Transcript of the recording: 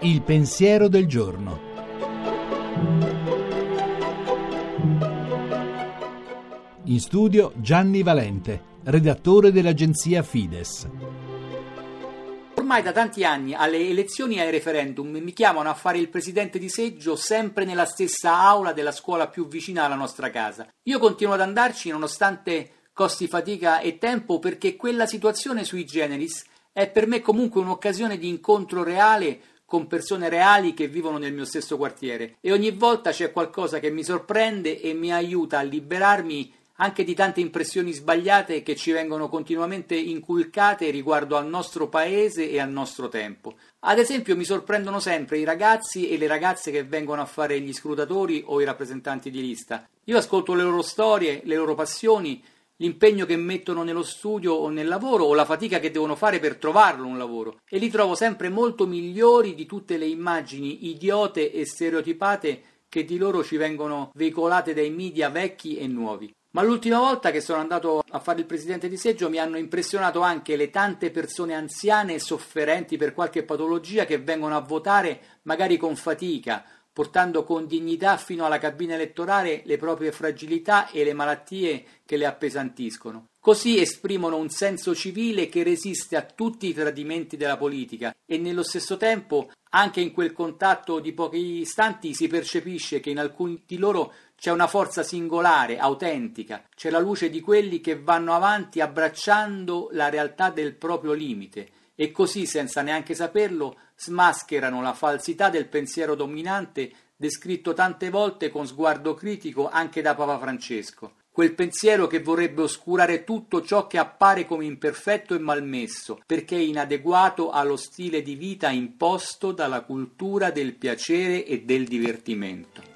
Il pensiero del giorno. In studio Gianni Valente, redattore dell'agenzia Fides. Ormai da tanti anni alle elezioni e ai referendum mi chiamano a fare il presidente di seggio sempre nella stessa aula della scuola più vicina alla nostra casa. Io continuo ad andarci nonostante costi fatica e tempo perché quella situazione sui generis è per me comunque un'occasione di incontro reale con persone reali che vivono nel mio stesso quartiere e ogni volta c'è qualcosa che mi sorprende e mi aiuta a liberarmi anche di tante impressioni sbagliate che ci vengono continuamente inculcate riguardo al nostro paese e al nostro tempo. Ad esempio mi sorprendono sempre i ragazzi e le ragazze che vengono a fare gli scrutatori o i rappresentanti di lista. Io ascolto le loro storie, le loro passioni, l'impegno che mettono nello studio o nel lavoro o la fatica che devono fare per trovarlo un lavoro e li trovo sempre molto migliori di tutte le immagini idiote e stereotipate che di loro ci vengono veicolate dai media vecchi e nuovi. Ma l'ultima volta che sono andato a fare il presidente di seggio mi hanno impressionato anche le tante persone anziane e sofferenti per qualche patologia che vengono a votare magari con fatica, portando con dignità fino alla cabina elettorale le proprie fragilità e le malattie che le appesantiscono. Così esprimono un senso civile che resiste a tutti i tradimenti della politica e nello stesso tempo, anche in quel contatto di pochi istanti, si percepisce che in alcuni di loro c'è una forza singolare, autentica, c'è la luce di quelli che vanno avanti abbracciando la realtà del proprio limite e così, senza neanche saperlo, smascherano la falsità del pensiero dominante descritto tante volte con sguardo critico anche da Papa Francesco quel pensiero che vorrebbe oscurare tutto ciò che appare come imperfetto e malmesso, perché inadeguato allo stile di vita imposto dalla cultura del piacere e del divertimento.